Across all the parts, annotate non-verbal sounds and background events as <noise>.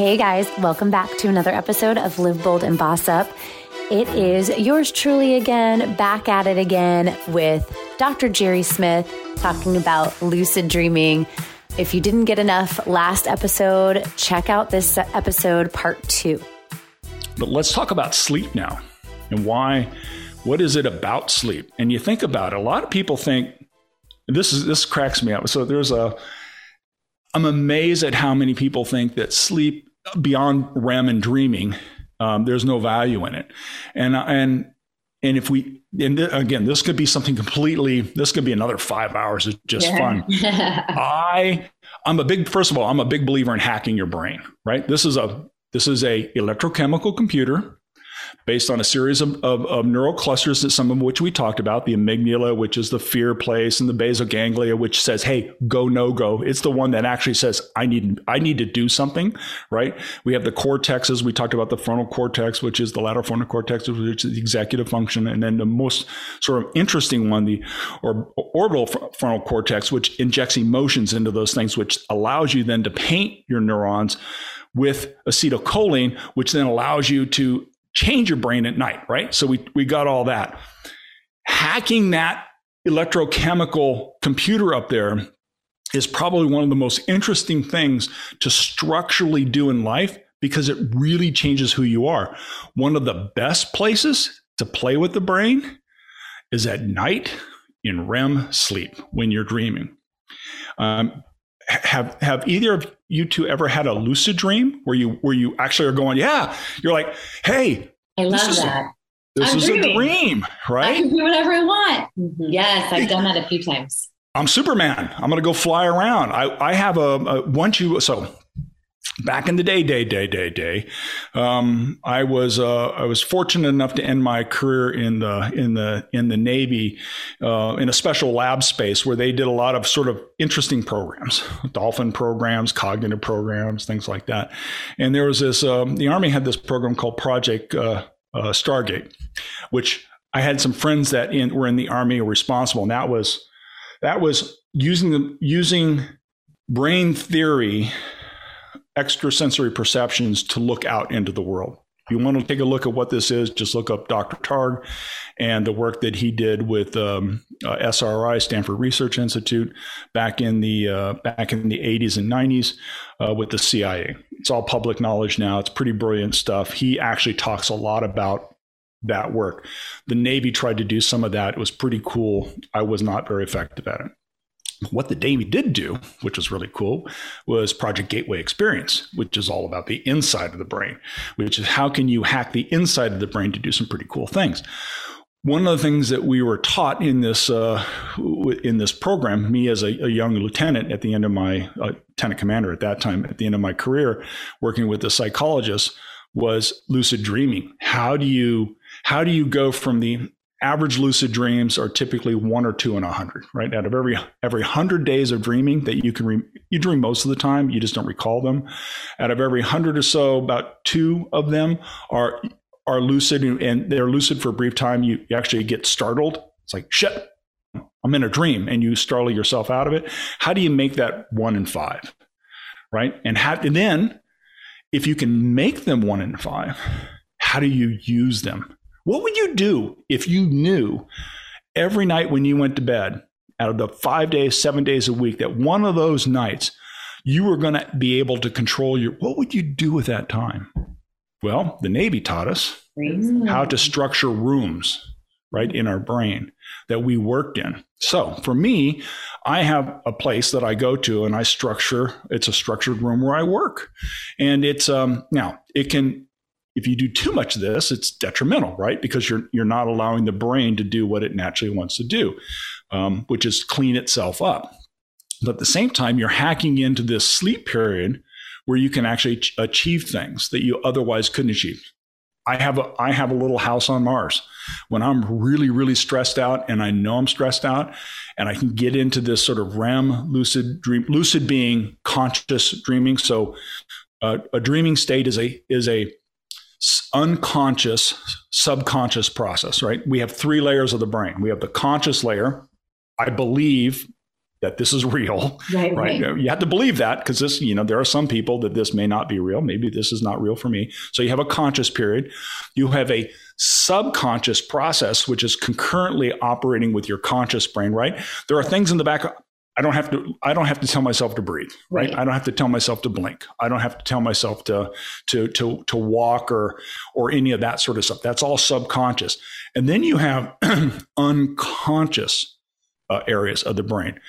Hey guys, welcome back to another episode of Live Bold and Boss Up. It is yours truly again, back at it again with Dr. Jerry Smith talking about lucid dreaming. If you didn't get enough last episode, check out this episode, part two. But let's talk about sleep now and why. What is it about sleep? And you think about it, a lot of people think this is this cracks me up. So there's a I'm amazed at how many people think that sleep beyond REM and dreaming, um, there's no value in it. And and and if we and th- again, this could be something completely. This could be another five hours of just yeah. fun. <laughs> I I'm a big. First of all, I'm a big believer in hacking your brain. Right. This is a this is a electrochemical computer based on a series of, of, of, neural clusters, that some of which we talked about, the amygdala, which is the fear place, and the basal ganglia, which says, "Hey, go no go." It's the one that actually says, "I need I need to do something." Right? We have the cortexes. We talked about the frontal cortex, which is the lateral frontal cortex, which is the executive function, and then the most sort of interesting one, the or orbital frontal cortex, which injects emotions into those things, which allows you then to paint your neurons with acetylcholine, which then allows you to change your brain at night, right? So we, we got all that. Hacking that electrochemical computer up there is probably one of the most interesting things to structurally do in life because it really changes who you are. One of the best places to play with the brain is at night in REM sleep when you're dreaming. Um, have have either of you two ever had a lucid dream where you where you actually are going, yeah, you're like, hey, I love that. A, this I'm is dreaming. a dream, right? I can do whatever I want. Mm-hmm. Yes, I've done that a few times. I'm Superman. I'm going to go fly around. I, I have a, a once you so back in the day, day, day, day, day, um, I was uh, I was fortunate enough to end my career in the in the in the Navy uh, in a special lab space where they did a lot of sort of interesting programs, dolphin programs, cognitive programs, things like that. And there was this um, the Army had this program called Project uh, uh Stargate, which I had some friends that in, were in the Army were responsible, and that was that was using the using brain theory extrasensory perceptions to look out into the world. If you want to take a look at what this is, just look up Dr. Targ and the work that he did with um, uh, SRI, Stanford Research Institute, back in the uh, back in the 80s and 90s uh, with the CIA. It's all public knowledge now. It's pretty brilliant stuff. He actually talks a lot about that work. The Navy tried to do some of that. It was pretty cool. I was not very effective at it. What the Navy did do, which was really cool, was Project Gateway Experience, which is all about the inside of the brain, which is how can you hack the inside of the brain to do some pretty cool things. One of the things that we were taught in this uh, in this program, me as a, a, young lieutenant at the end of my uh, lieutenant commander at that time, at the end of my career, working with the psychologist, was lucid dreaming. How do you how do you go from the average lucid dreams are typically one or two in a hundred, right? Out of every every hundred days of dreaming that you can re- you dream most of the time, you just don't recall them. Out of every hundred or so, about two of them are are lucid, and they're lucid for a brief time. You, you actually get startled. It's like shit, I'm in a dream, and you startle yourself out of it. How do you make that one in five, right? And, how, and then if you can make them one in five, how do you use them? What would you do if you knew every night when you went to bed, out of the five days, seven days a week, that one of those nights you were going to be able to control your, what would you do with that time? Well, the Navy taught us how to structure rooms, right, in our brain that we worked in. So for me, I have a place that I go to and I structure, it's a structured room where I work. And it's, um, now it can, if you do too much of this, it's detrimental, right? Because you're you're not allowing the brain to do what it naturally wants to do, um, which is clean itself up. But at the same time, you're hacking into this sleep period where you can actually achieve things that you otherwise couldn't achieve. I have a I have a little house on Mars. When I'm really really stressed out and I know I'm stressed out and I can get into this sort of REM lucid dream lucid being conscious dreaming. So uh, a dreaming state is a is a unconscious, subconscious process, right? We have three layers of the brain. We have the conscious layer. I believe that this is <laughs> real, right? right? right. You have to believe that because this, you know, there are some people that this may not be real. Maybe this is not real for me. So you have a conscious period. You have a subconscious process, which is concurrently operating with your conscious brain, right? There are things in the back. I don't have to. I don't have to tell myself to breathe. Right? right? I don't have to tell myself to blink. I don't have to tell myself to to to to walk or or any of that sort of stuff. That's all subconscious. And then you have <clears throat> unconscious uh, areas of the brain,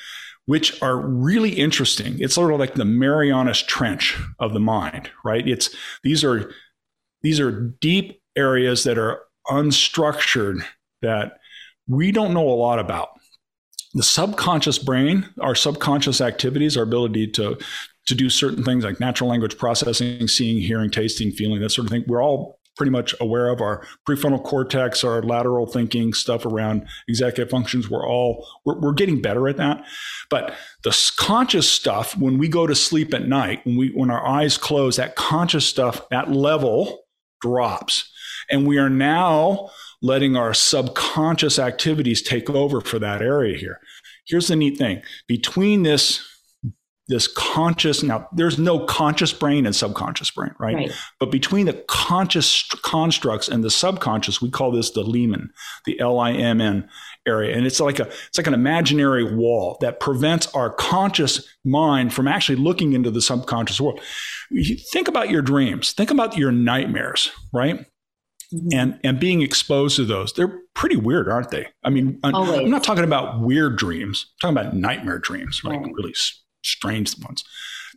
which are really interesting. It's sort of like the Marianas Trench of the mind, right? It's these are these are deep areas that are unstructured that we don't know a lot about. The subconscious brain, our subconscious activities, our ability to to do certain things like natural language processing, seeing, hearing, tasting, feeling, that sort of thing. We're all pretty much aware of our prefrontal cortex, our lateral thinking stuff around executive functions. We're all we're, we're getting better at that. But the conscious stuff, when we go to sleep at night, when we when our eyes close, that conscious stuff, that level drops, and we are now letting our subconscious activities take over for that area here. Here's the neat thing: between this this conscious now there's no conscious brain and subconscious brain right? right, but between the conscious constructs and the subconscious we call this the limen the l-i-m-n area. And it's like a it's like an imaginary wall that prevents our conscious mind from actually looking into the subconscious world. Think about your dreams. Think about your nightmares right Mm-hmm. and and being exposed to those they're pretty weird aren't they i mean I'm, I'm, not talking about weird dreams I'm talking about nightmare dreams like right. really strange ones.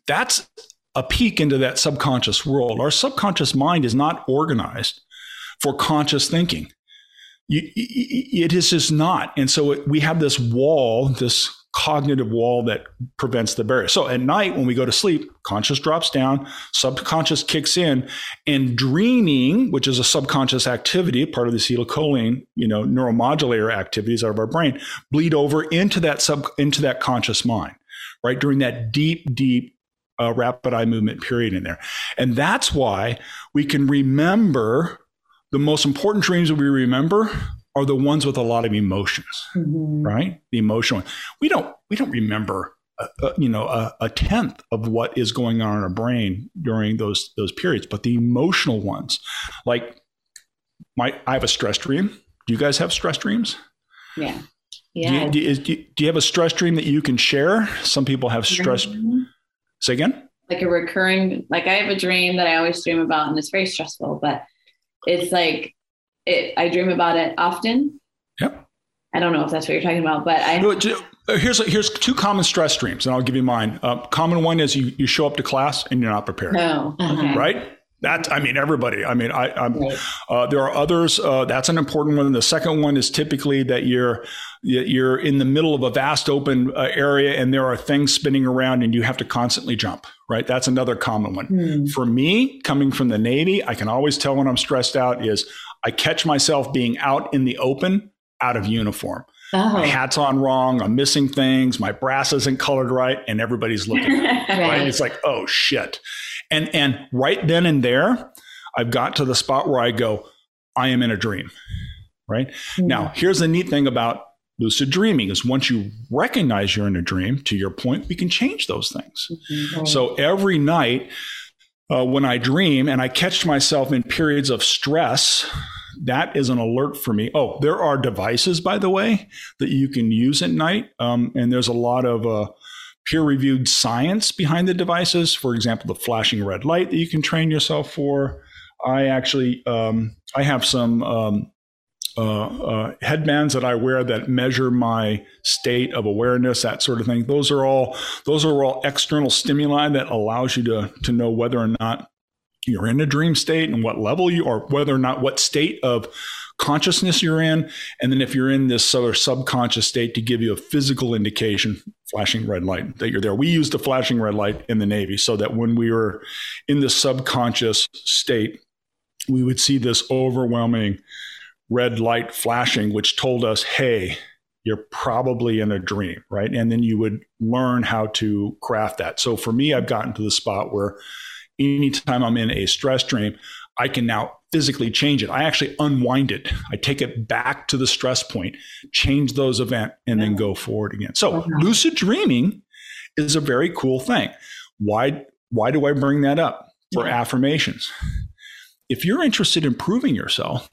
That's a peek into that subconscious world. Our subconscious mind is not organized for conscious thinking. it is just not. And so we have this wall, this cognitive wall that prevents the barrier. So at night, when we go to sleep, conscious drops down, subconscious kicks in, and dreaming, which is a subconscious activity, part of the acetylcholine, you know, neuromodulator activities out of our brain, bleed over into that sub into that conscious mind right? During that deep, deep uh, rapid eye movement period in there. And that's why we can remember the most important dreams that we remember are the ones with a lot of emotions, mm-hmm. right? The emotional. We don't we don't remember a, a, you know a, a, tenth of what is going on in our brain during those those periods, but the emotional ones, like my I have a stress dream. Do you guys have stress dreams? Yeah. Yeah. Do you, do, you, do you, have a stress dream that you can share? Some people have stress. Mm-hmm. Say again? Like a recurring, like I have a dream that I always dream about and it's very stressful, but it's like it, I dream about it often. Yep. I don't know if that's what you're talking about, but I. Uh, here's here's two common stress dreams, and I'll give you mine. Uh, common one is you you show up to class and you're not prepared. No. Okay. Right. That I mean, everybody. I mean, I. Right. Uh, there are others. Uh, that's an important one. The second one is typically that you're you're in the middle of a vast open uh, area and there are things spinning around and you have to constantly jump. Right. That's another common one. Mm. For me, coming from the Navy, I can always tell when I'm stressed out. Is I catch myself being out in the open, out of uniform. Oh. My hat's on wrong. I'm missing things. My brass isn't colored right, and everybody's looking. right. <laughs> right. It's like, oh shit. And and right then and there, I've got to the spot where I go, I am in a dream. Right? Mm-hmm. Now, here's the neat thing about lucid dreaming is once you recognize you're in a dream, to your point, we can change those things. Mm-hmm. So every night uh, when I dream and I catch myself in periods of stress, that is an alert for me. Oh, there are devices, by the way, that you can use at night. Um, and there's a lot of uh, peer reviewed science behind the devices. For example, the flashing red light that you can train yourself for. I actually um, I have some um, uh, uh, headbands that I wear that measure my state of awareness, that sort of thing. Those are all those are all external stimuli that allows you to to know whether or not you're in a dream state and what level you are, whether or not what state of consciousness you're in. And then if you're in this sort of subconscious state to give you a physical indication, flashing red light that you're there. We used the flashing red light in the Navy so that when we were in the subconscious state, we would see this overwhelming red light flashing, which told us, hey, you're probably in a dream, right? And then you would learn how to craft that. So for me, I've gotten to the spot where anytime I'm in a stress dream, I can now physically change it. I actually unwind it. I take it back to the stress point, change those events, and then go forward again. So uh-huh. lucid dreaming is a very cool thing. Why why do I bring that up? For yeah. affirmations. If you're interested in proving yourself,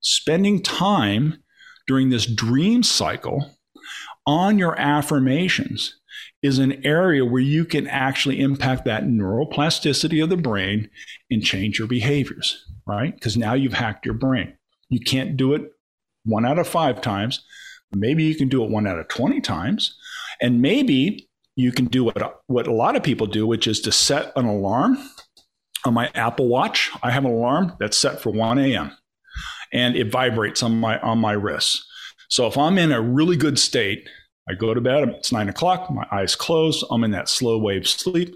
spending time during this dream cycle on your affirmations is an area where you can actually impact that neuroplasticity of the brain and change your behaviors, right? Because now you've hacked your brain. You can't do it one out of five times. Maybe you can do it one out of 20 times. And maybe you can do what, what a lot of people do, which is to set an alarm on my Apple Watch. I have an alarm that's set for 1 a.m. and it vibrates on my on my wrist. So if I'm in a really good state, I go to bed, it's nine o'clock, my eyes closed, I'm in that slow wave sleep.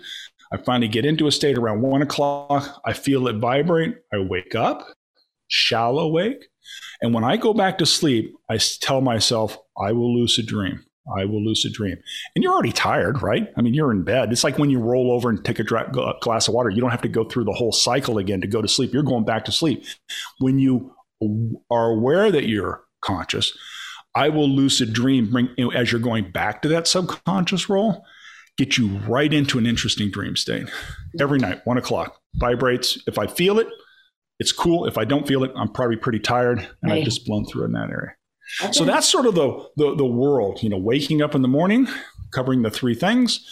I finally get into a state around one o'clock. I feel it vibrate. I wake up, shallow wake. And when I go back to sleep, I tell myself, I will lucid dream. I will lucid dream. And you're already tired, right? I mean, you're in bed. It's like when you roll over and take a dra- glass of water. You don't have to go through the whole cycle again to go to sleep. You're going back to sleep. When you are aware that you're conscious, I will lucid dream bring, you know, as you're going back to that subconscious role, get you right into an interesting dream state every night, one o'clock. Vibrates. If I feel it, it's cool. If I don't feel it, I'm probably pretty tired and right. I've just blown through in that area. Okay. So that's sort of the, the the world, you know, waking up in the morning, covering the three things,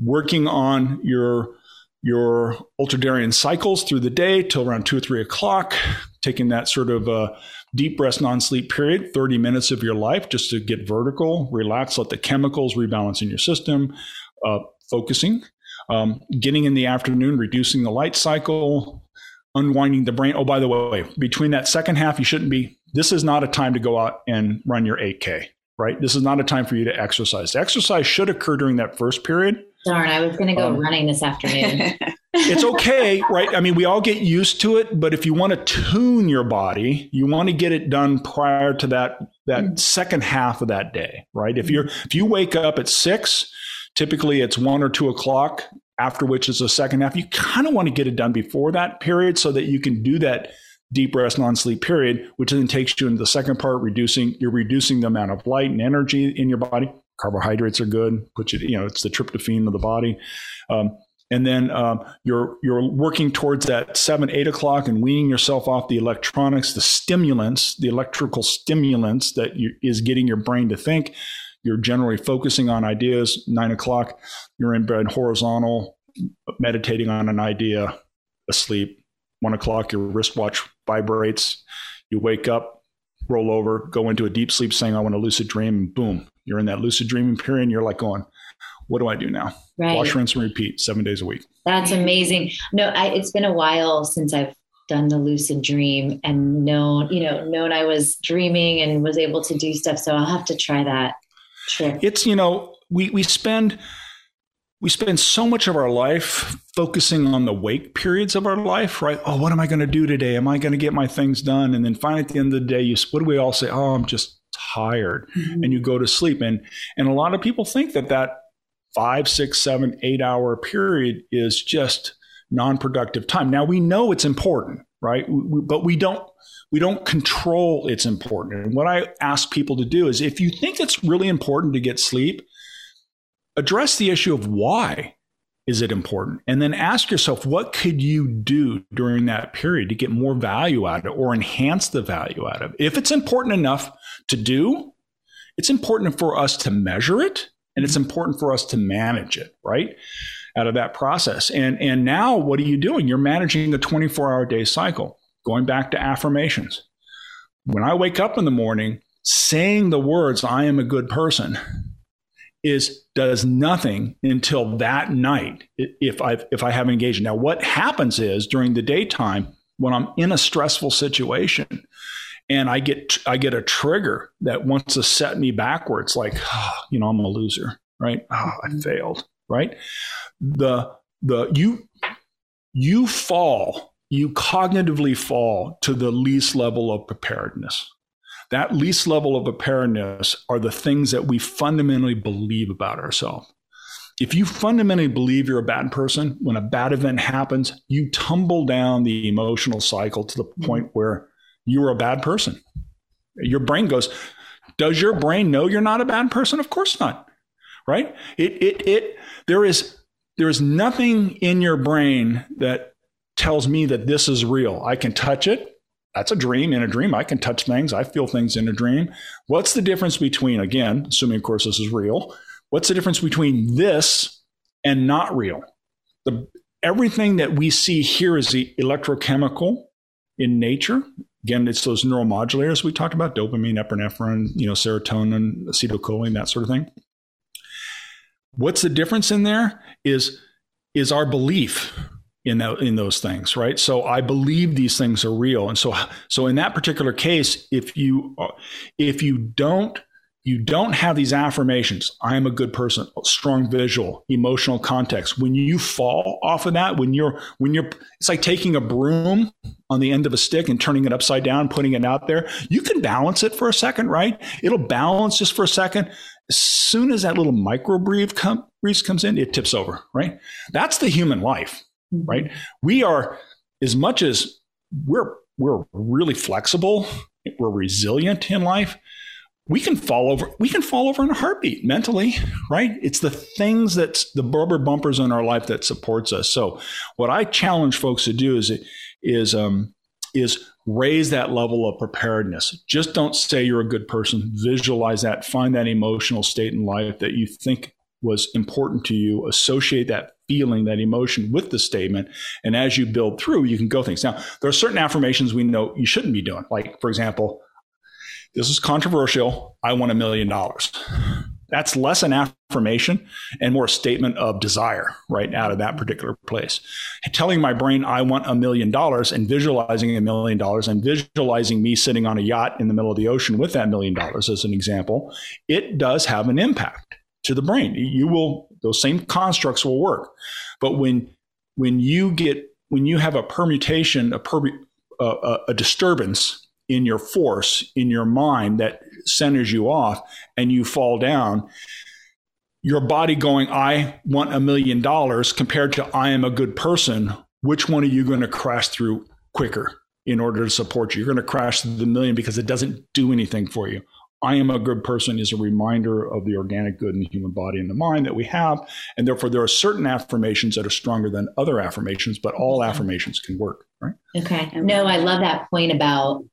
working on your your ultradian cycles through the day till around two or three o'clock, taking that sort of uh, deep rest non-sleep period 30 minutes of your life just to get vertical relax let the chemicals rebalance in your system uh, focusing um, getting in the afternoon reducing the light cycle unwinding the brain. Oh by the way between that second half you shouldn't be this is not a time to go out and run your 8k right? This is not a time for you to exercise. Exercise should occur during that first period. Darn i was going to go um, running this afternoon <laughs> it's okay, right? I mean, we all get used to it, but if you want to tune your body, you want to get it done prior to that that mm-hmm. second half of that day, right? If you're if you wake up at six, typically it's one or two o'clock, after which is the second half. You kind of want to get it done before that period so that you can do that deep rest non-sleep period, which then takes you into the second part, reducing you're reducing the amount of light and energy in your body. Carbohydrates are good, put you, you know, it's the tryptophan of the body. Um, and then um, you're you're working towards that seven eight o'clock and weaning yourself off the electronics, the stimulants, the electrical stimulants that you, is getting your brain to think. You're generally focusing on ideas. Nine o'clock, you're in bed horizontal, meditating on an idea, asleep. One o'clock, your wristwatch vibrates. You wake up, roll over, go into a deep sleep, saying, "I want a lucid dream," and boom, you're in that lucid dreaming period. And you're like going, what do I do now? Right. Wash, rinse, and repeat seven days a week. That's amazing. No, I, it's been a while since I've done the lucid dream and known, you know, known I was dreaming and was able to do stuff. So I'll have to try that trick. It's, you know, we, we spend, we spend so much of our life focusing on the wake periods of our life, right? Oh, what am I going to do today? Am I going to get my things done? And then finally at the end of the day, you, what do we all say? Oh, I'm just tired. Mm-hmm. And you go to sleep. And, and a lot of people think that that five, six, seven, eight hour period is just non-productive time. Now we know it's important, right? But we don't we don't control it's important. And what I ask people to do is if you think it's really important to get sleep, address the issue of why is it important? And then ask yourself, what could you do during that period to get more value out of it or enhance the value out of it? If it's important enough to do, it's important for us to measure it and it's important for us to manage it, right? Out of that process. And and now what are you doing? You're managing a 24-hour day cycle. Going back to affirmations. When I wake up in the morning, saying the words I am a good person is does nothing until that night if I if I have engaged. Now what happens is during the daytime when I'm in a stressful situation, and I get I get a trigger that wants to set me backwards, like oh, you know I'm a loser, right? Oh, I mm-hmm. failed, right? The the you you fall, you cognitively fall to the least level of preparedness. That least level of preparedness are the things that we fundamentally believe about ourselves. if you fundamentally believe you're a bad person, when a bad event happens, you tumble down the emotional cycle to the point mm-hmm. where you are a bad person. Your brain goes, Does your brain know you're not a bad person? Of course not. Right? It it it there is there is nothing in your brain that tells me that this is real. I can touch it. That's a dream. In a dream, I can touch things. I feel things in a dream. What's the difference between, again, assuming, of course, this is real, what's the difference between this and not real? The, everything that we see here is the electrochemical in nature. Again, it's those neuromodulators we talked about, dopamine, epinephrine, you know, serotonin, acetylcholine, that sort of thing. What's the difference in there is, is our belief in that, in those things, right? So I believe these things are real. And so so in that particular case, if you if you don't you don't have these affirmations. I am a good person strong visual emotional context. When you fall off of that when you're when you're it's like taking a broom on the end of a stick and turning it upside down putting it out there. You can balance it for a second right? It'll balance just for a second. As soon as that little micro breeze come, comes in it tips over right? That's the human life mm-hmm. right? We are as much as we're we're really flexible we're resilient in life we can fall over we can fall over in a heartbeat mentally right? It's the things that's the rubber bumpers in our life that supports us. So what i challenge folks to do is is um is raise that level of preparedness. Just don't say you're a good person. Visualize that. Find that emotional state in life that you think was important to you. Associate that feeling that emotion with the statement. And as you build through you can go things. Now there are certain affirmations we know you shouldn't be doing. Like for example this is controversial. I want a million dollars. That's less an affirmation and more a statement of desire, right out of that particular place. Telling my brain I want a million dollars and visualizing a million dollars and visualizing me sitting on a yacht in the middle of the ocean with that million dollars as an example, it does have an impact to the brain. You will those same constructs will work. But when when you get when you have a permutation, a, permu, uh, a disturbance in your force, in your mind that centers you off, and you fall down, your body going, I want a million dollars compared to I am a good person, which one are you going to crash through quicker in order to support you? You're going to crash through the million because it doesn't do anything for you. I am a good person is a reminder of the organic good in the human body and the mind that we have. And therefore, there are certain affirmations that are stronger than other affirmations, but all affirmations can work, right? Okay. No, I love that point about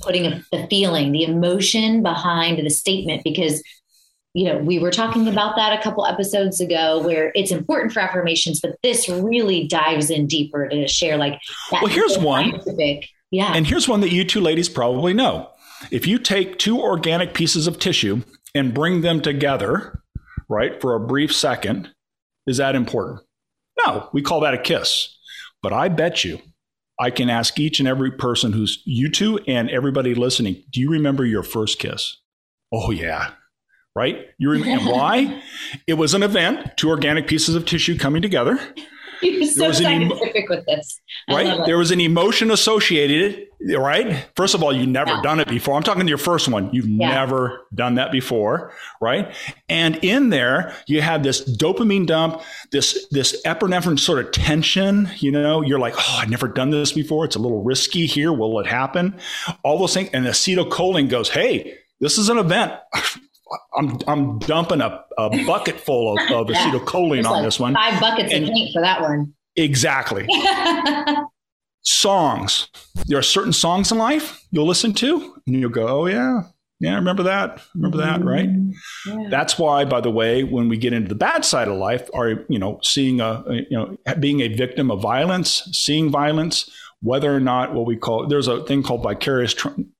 putting a, the feeling, the emotion behind the statement because you know, we were talking about that a couple episodes ago where it's important for affirmations, but this really dives in deeper to share like Well, here's one. Scientific. Yeah. And here's one that you two ladies probably know. If you take two organic pieces of tissue and bring them together, right, for a brief second, is that important? No, we call that a kiss. But I bet you I can ask each and every person who's you two and everybody listening, do you remember your first kiss? Oh, yeah. Right? You remember <laughs> why? It was an event, two organic pieces of tissue coming together. <laughs> You're so scientific with this. I right? There was an emotion associated, right? First of all, you've never yeah. done it before. I'm talking to your first one. You've yeah. never done that before, right? And in there, you have this dopamine dump, this this epinephrine sort of tension. You know, you're like, oh, I've never done this before. It's a little risky here. Will it happen? All those things. And acetylcholine goes, hey, this is an event. <laughs> I'm I'm dumping a, a <laughs> bucket full of, of yeah. acetylcholine on like this one. Five buckets and, of paint for that one. Exactly. <laughs> songs. There are certain songs in life you'll listen to and you'll go, oh yeah, yeah, remember that, remember that, mm-hmm. right? Yeah. That's why, by the way, when we get into the bad side of life, are you know seeing a, a you know being a victim of violence, seeing violence, whether or not what we call there's a thing called vicarious.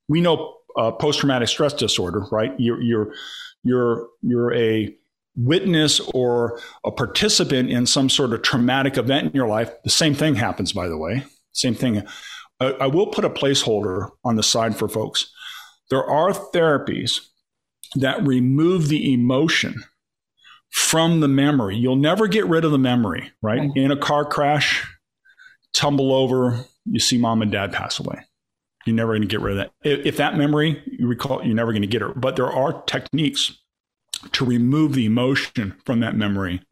we know uh, post traumatic stress disorder, right? You're, you're, you're, you're a witness or a participant in some sort of traumatic event in your life. The same thing happens, by the way. Same thing. I, I will put a placeholder on the side for folks. There are therapies that remove the emotion from the memory. You'll never get rid of the memory, right? In a car crash, tumble over, you see mom and dad pass away. You're never going to get rid of that. If, if that memory you recall, you're never going to get it. But there are techniques to remove the emotion from that memory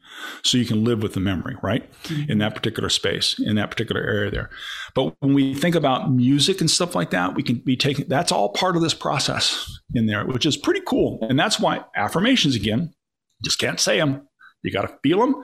so you can live with the memory, right? Mm-hmm. In that particular space, in that particular area there. But when we think about music and stuff like that, we can be taking that's all part of this process in there, which is pretty cool. And that's why affirmations again, just can't say them. You got to feel them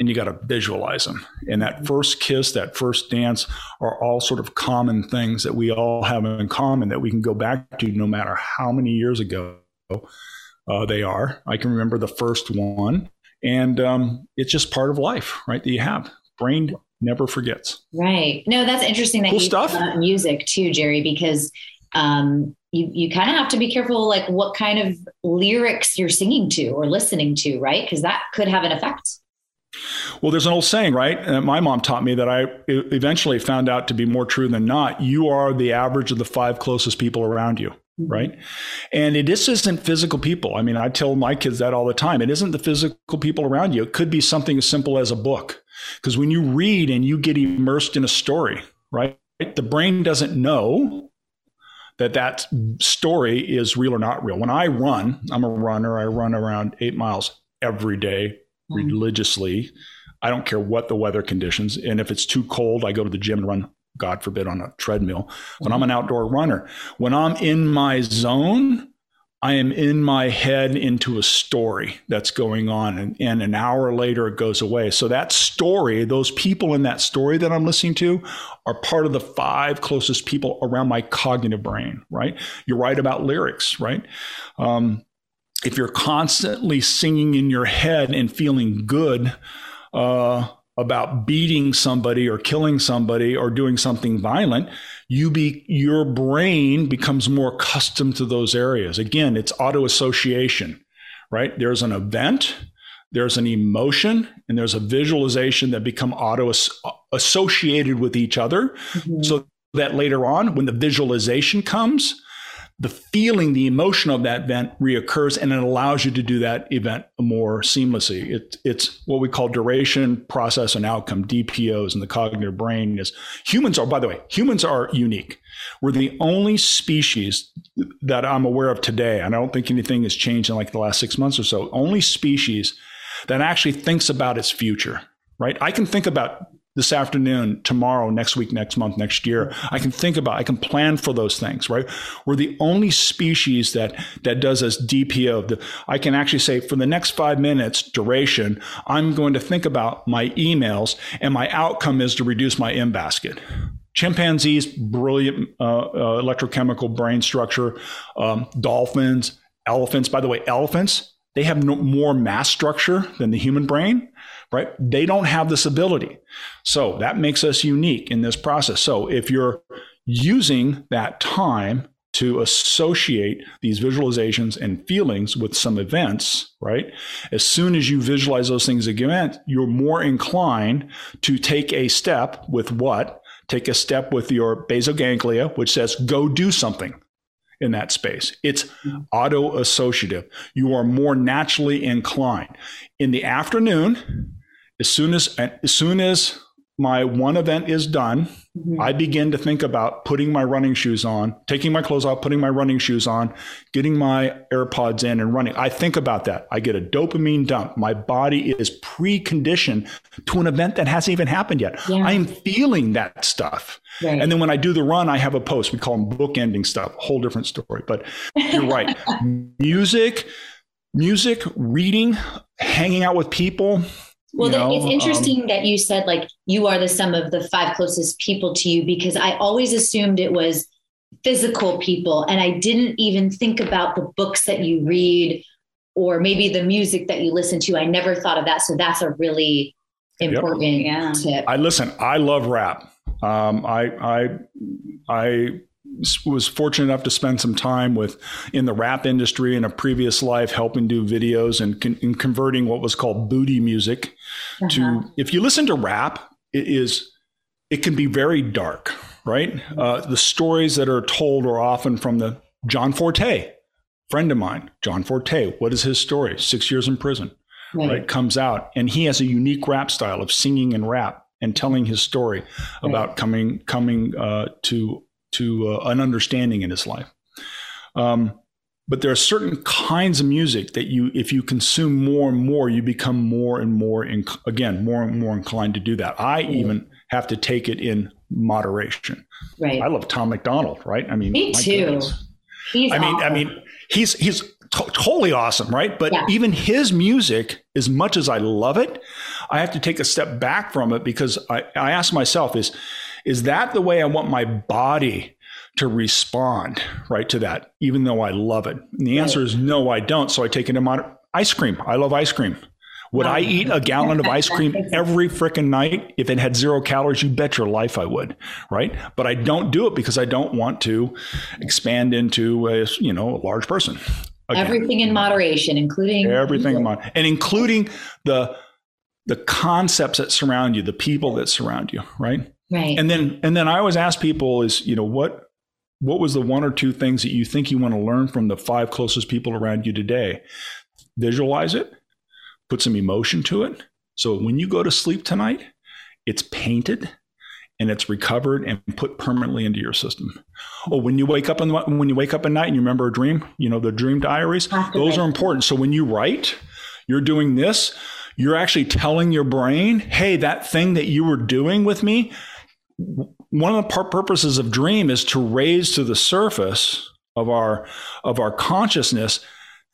and you got to visualize them. And that first kiss, that first dance are all sort of common things that we all have in common that we can go back to no matter how many years ago uh, they are. I can remember the first one, and um, it's just part of life, right? That you have. Brain never forgets. Right. No, that's interesting that cool you stuff. music too, Jerry, because um, you you kind of have to be careful, like what kind of lyrics you're singing to or listening to, right? Because that could have an effect. Well, there's an old saying, right? Uh, my mom taught me that I eventually found out to be more true than not. You are the average of the five closest people around you, mm-hmm. right? And it just isn't physical people. I mean, I tell my kids that all the time. It isn't the physical people around you. It could be something as simple as a book. Because when you read and you get immersed in a story, right? The brain doesn't know that that story is real or not real. When I run, I'm a runner. I run around eight miles every day Mm-hmm. religiously. I don't care what the weather conditions. And if it's too cold, I go to the gym and run, God forbid, on a treadmill. When I'm an outdoor runner, when I'm in my zone, I am in my head into a story that's going on. And, and an hour later, it goes away. So that story, those people in that story that I'm listening to are part of the five closest people around my cognitive brain, right? You're right about lyrics, right? Um, if you're constantly singing in your head and feeling good uh, about beating somebody or killing somebody or doing something violent, you be your brain becomes more accustomed to those areas. Again, it's auto association, right? There's an event, there's an emotion, and there's a visualization that become auto associated with each other. Mm-hmm. So that later on, when the visualization comes, the feeling, the emotion of that event reoccurs, and it allows you to do that event more seamlessly. It, it's what we call duration, process, and outcome (DPOs) in the cognitive brain. Is humans are, by the way, humans are unique. We're the only species that I'm aware of today, and I don't think anything has changed in like the last six months or so. Only species that actually thinks about its future. Right? I can think about this afternoon, tomorrow, next week, next month, next year. I can think about, I can plan for those things, right? We're the only species that, that does this DPO. The, I can actually say for the next five minutes duration, I'm going to think about my emails and my outcome is to reduce my in basket. Chimpanzees, brilliant uh, uh, electrochemical brain structure. Um, dolphins, elephants. By the way, elephants, they have no, more mass structure than the human brain right? They don't have this ability. So that makes us unique in this process. So if you're using that time to associate these visualizations and feelings with some events, right? As soon as you visualize those things again, you're more inclined to take a step with what? Take a step with your basal ganglia, which says, go do something in that space. It's auto associative. You are more naturally inclined. In the afternoon, as soon as as soon as my one event is done, mm-hmm. I begin to think about putting my running shoes on, taking my clothes off, putting my running shoes on, getting my AirPods in and running. I think about that. I get a dopamine dump. My body is preconditioned to an event that hasn't even happened yet. Yeah. I am feeling that stuff. Right. And then when I do the run, I have a post. We call them book ending stuff, a whole different story. But you're right. <laughs> music, music, reading, hanging out with people, well, know, it's interesting um, that you said like you are the sum of the five closest people to you because I always assumed it was physical people and I didn't even think about the books that you read or maybe the music that you listen to. I never thought of that. So that's a really important yep. tip. I listen, I love rap. Um, I I I was fortunate enough to spend some time with in the rap industry in a previous life, helping do videos and, con- and converting what was called booty music uh-huh. to. If you listen to rap, it is it can be very dark, right? Uh, the stories that are told are often from the John Forte, friend of mine, John Forte. What is his story? Six years in prison, right? right? Comes out, and he has a unique rap style of singing and rap and telling his story right. about coming coming uh, to to uh, an understanding in his life. Um, but there are certain kinds of music that you if you consume more and more you become more and more in, again more and more inclined to do that i mm. even have to take it in moderation right i love tom MacDonald, right i mean me too he's i mean awesome. i mean he's he's t- totally awesome right but yeah. even his music as much as i love it i have to take a step back from it because i i ask myself is is that the way i want my body to respond right to that, even though I love it? And the answer is no, I don't. So I take it in my ice cream. I love ice cream. Would I eat a gallon of <laughs> ice cream every freaking night if it had zero calories? You bet your life I would, right? But I don't do it because I don't want to expand into a you know a large person. Again. Everything in moderation, including everything in moderation, and including the the concepts that surround you, the people that surround you, right? Right. And then and then I always ask people is you know what what was the one or two things that you think you want to learn from the five closest people around you today? Visualize it, put some emotion to it. So when you go to sleep tonight, it's painted and it's recovered and put permanently into your system. Oh, when you wake up in the, when you wake up at night and you remember a dream, you know the dream diaries. Those are important. So when you write, you're doing this. You're actually telling your brain, "Hey, that thing that you were doing with me, one of the purposes of dream is to raise to the surface of our of our consciousness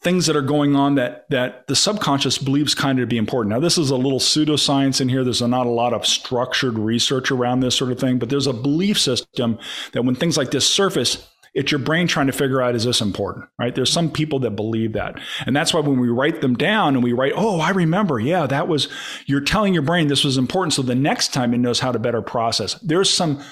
things that are going on that that the subconscious believes kind of to be important. Now, this is a little pseudoscience in here. There's not a lot of structured research around this sort of thing, but there's a belief system that when things like this surface, it's your brain trying to figure out is this important right? There's some people that believe that. And that's why when we write them down and we write oh i remember. Yeah that was you're telling your brain this was important. So the next time it knows how to better process. There's some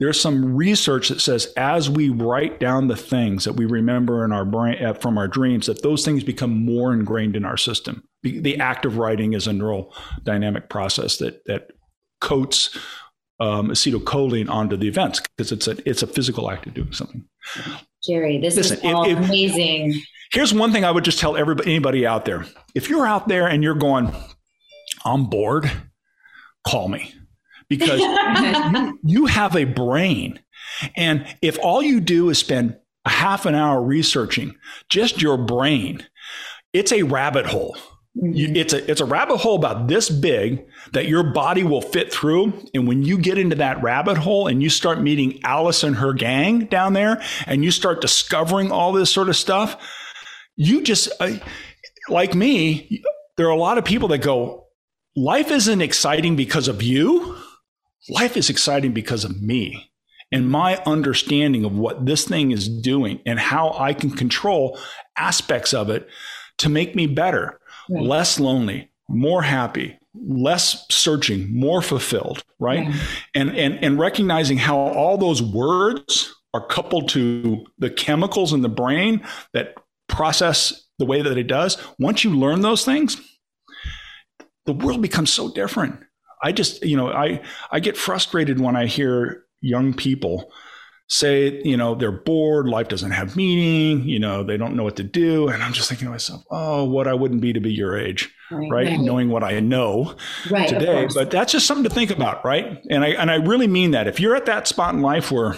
there's some research that says as we write down the things that we remember in our brain uh, from our dreams that those things become more ingrained in our system. The act of writing is a neural dynamic process that that coats um, acetylcholine onto the events because it's a it's a physical act of doing something. Jerry, this Listen, is all if, amazing. Here's one thing I would just tell everybody, anybody out there: if you're out there and you're going, "I'm bored," call me because <laughs> you, you have a brain, and if all you do is spend a half an hour researching just your brain, it's a rabbit hole mm-hmm. it's a it's a rabbit hole about this big that your body will fit through. And when you get into that rabbit hole and you start meeting Alice and her gang down there, and you start discovering all this sort of stuff, you just uh, like me. There are a lot of people that go, "Life isn't exciting because of you. Life is exciting because of me." And my understanding of what this thing is doing and how I can control aspects of it to make me better right. less lonely, more happy, less searching, more fulfilled, right? Yeah. And and and recognizing how all those words are coupled to the chemicals in the brain that process the way that it does. Once you learn those things, the world becomes so different. I just, you know, I I get frustrated when I hear young people say, you know, they're bored, life doesn't have meaning, you know, they don't know what to do. And I'm just thinking to myself, oh, what I wouldn't be to be your age, right? right? right. Knowing what I know right, today. But that's just something to think about, right? And I and I really mean that. If you're at that spot in life where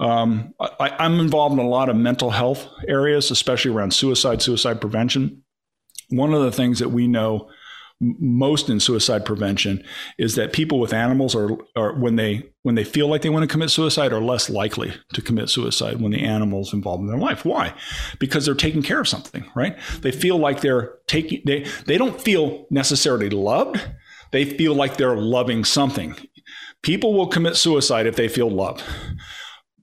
um, I, I'm involved in a lot of mental health areas, especially around suicide, suicide prevention. One of the things that we know most in suicide prevention is that people with animals are, are when they when they feel like they want to commit suicide are less likely to commit suicide when the animal's involved in their life. Why? Because they're taking care of something, right? They feel like they're taking they they don't feel necessarily loved. They feel like they're loving something. People will commit suicide if they feel love.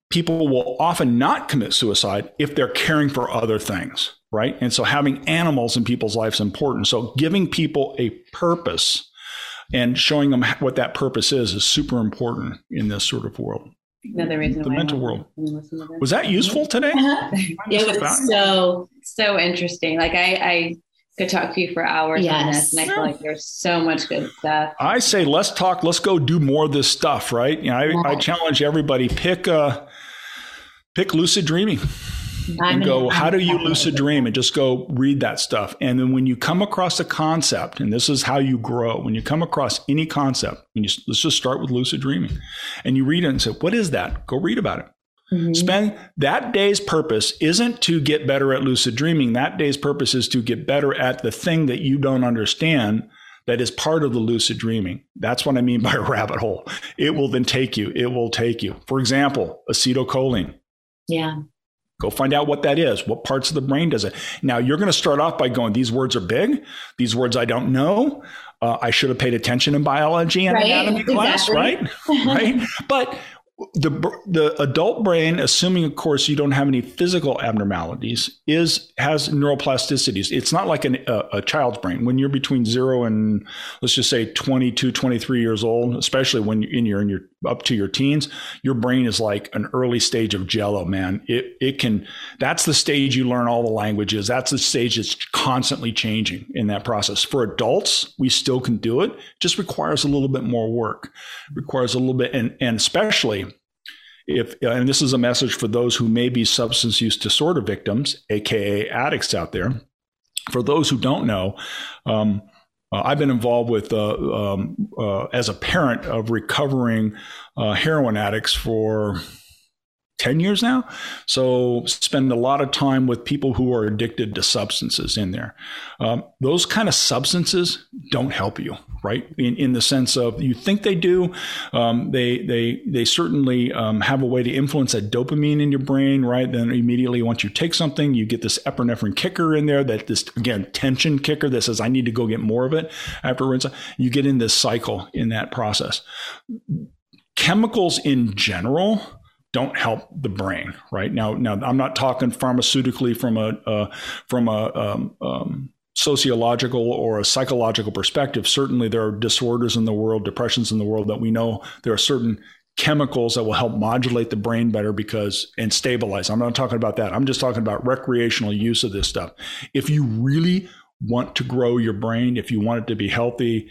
People will often not commit suicide if they're caring for other things right? And so having animals in people's lives is important. So giving people a purpose and showing them what that purpose is is super important in this sort of world. Another reason the mental world was that useful today? <laughs> it was so so interesting. Like I, I could talk to you for hours yes. on this, and I feel like there's so much good stuff. I say let's talk. Let's go do more of this stuff, right? You know, I, yeah. I challenge everybody pick uh, pick lucid dreaming <laughs> and go, how do you lucid dream? And just go read that stuff. And then when you come across a concept, and this is how you grow, when you come across any concept, you let's just start with lucid dreaming. And you read it and say, what is that? Go read about it. Mm-hmm. Spend that day's purpose isn't to get better at lucid dreaming. That day's purpose is to get better at the thing that you don't understand that is part of the lucid dreaming. That's what I mean <laughs> by a rabbit hole. It will then take you. It will take you. For example, acetylcholine. Yeah. Go find out what that is. What parts of the brain does it? Now, you're going to start off by going, these words are big. These words I don't know. Uh, I should have paid attention in biology and right, anatomy exactly. class, right? <laughs> right. But the the adult brain, assuming of course you don't have any physical abnormalities, is has neuroplasticities. It's not like an, a, a, child's brain. When you're between zero and let's just say 22, 23 years old, especially when you're in your in your up to your teens, your brain is like an early stage of jello, man. It it can that's the stage you learn all the languages. That's the stage that's constantly changing in that process. For adults, we still can do it. just requires a little bit more work. requires a little bit and and especially if and this is a message for those who may be substance use disorder victims, aka addicts out there. For those who don't know, um, uh, I've been involved with uh, um, uh, as a parent of recovering uh, heroin addicts for 10 years now. So spend a lot of time with people who are addicted to substances in there. Um, those kind of substances don't help you, right? In, in the sense of you think they do. Um, they, they, they certainly um, have a way to influence that dopamine in your brain, right? Then immediately once you take something, you get this epinephrine kicker in there that this, again, tension kicker that says, I need to go get more of it afterwards. You get in this cycle in that process. Chemicals in general, don't help the brain right? Now now i'm not talking pharmaceutically from a uh, from a um, um, sociological or a psychological perspective. Certainly there are disorders in the world depressions in the world that we know. There are certain chemicals that will help modulate the brain better because and stabilize. I'm not talking about that. I'm just talking about recreational use of this stuff. If you really want to grow your brain if you want it to be healthy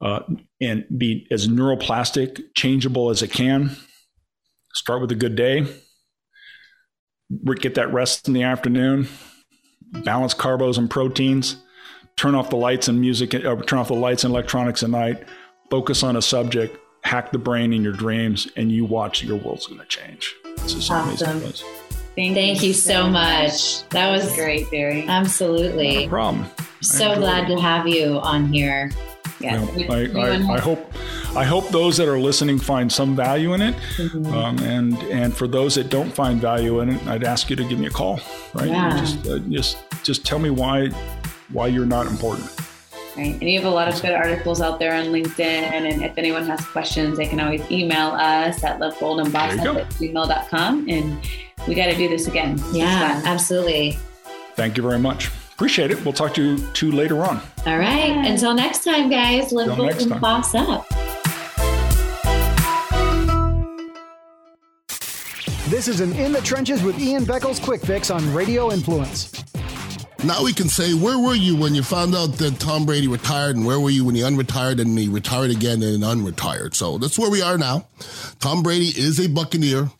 uh, and be as neuroplastic changeable as it can start with a good day, get that rest in the afternoon, balance carbos and proteins, turn off the lights and music, uh, turn off the lights and electronics at night, focus on a subject, hack the brain in your dreams, and you watch your world's going to change. awesome. Thank, Thank you, so much. much. That was great, Barry. Absolutely. No problem. So glad it. to have you on here. Yeah. You know, I, I, I, hope I hope those that are listening find some value in it, mm-hmm. um, and and for those that don't find value in it, I'd ask you to give me a call. Right? Yeah. Just uh, just just tell me why why you're not important. Right. And you have a lot of good articles out there on LinkedIn. And if anyone has questions, they can always email us at liveboldandboss at gmail.com. And we got to do this again. Yeah, absolutely. Thank you very much. Appreciate it. We'll talk to you two later on. All right. Bye. Until next time, guys, live bold and boss up. This is an In the Trenches with Ian Beckles quick fix on Radio Influence. Now we can say, where were you when you found out that Tom Brady retired, and where were you when he unretired and he retired again and unretired? So that's where we are now. Tom Brady is a Buccaneer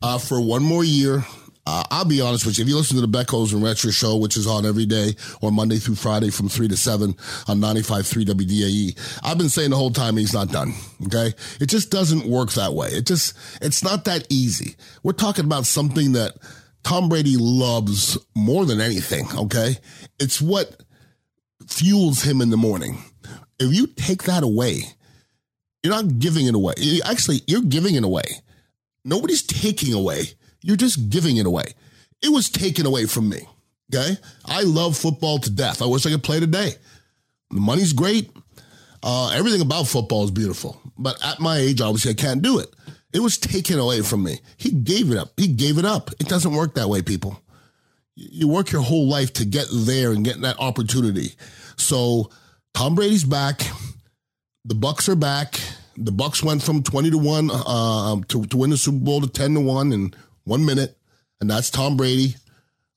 uh, for one more year. Uh, I'll be honest with you. If you listen to the Beckles and Retro show, which is on every day or Monday through Friday from 3 to 7 on 95.3 WDAE, I've been saying the whole time he's not done. Okay. It just doesn't work that way. It just, it's not that easy. We're talking about something that Tom Brady loves more than anything. Okay. It's what fuels him in the morning. If you take that away, you're not giving it away. Actually, you're giving it away. Nobody's taking away you're just giving it away. It was taken away from me. Okay. I love football to death. I wish I could play today. The money's great. Uh, everything about football is beautiful. But at my age, obviously, I can't do it. It was taken away from me. He gave it up. He gave it up. It doesn't work that way, people. You work your whole life to get there and get that opportunity. So Tom Brady's back. The Bucs are back. The Bucs went from 20 to 1 uh, to, to win the Super Bowl to 10 to 1 and one minute, and that's Tom Brady.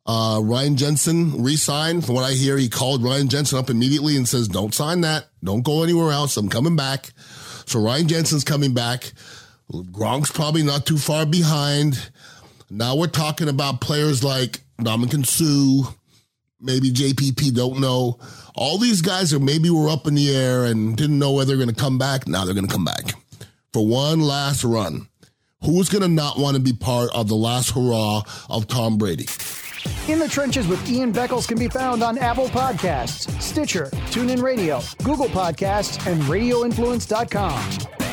Uh, Ryan Jensen re-signed. From what I hear, he called Ryan Jensen up immediately and says, "Don't sign that. Don't go anywhere else. I'm coming back." So Ryan Jensen's coming back. Gronk's probably not too far behind. Now we're talking about players like Ndamukong Suh, maybe JPP. Don't know. All these guys are maybe were up in the air and didn't know whether they're going to come back. Now they're going to come back for one last run Who's going to not want to be part of the last hurrah of Tom Brady? In the Trenches with Ian Beckles can be found on Apple Podcasts, Stitcher, TuneIn Radio, Google Podcasts, and RadioInfluence.com.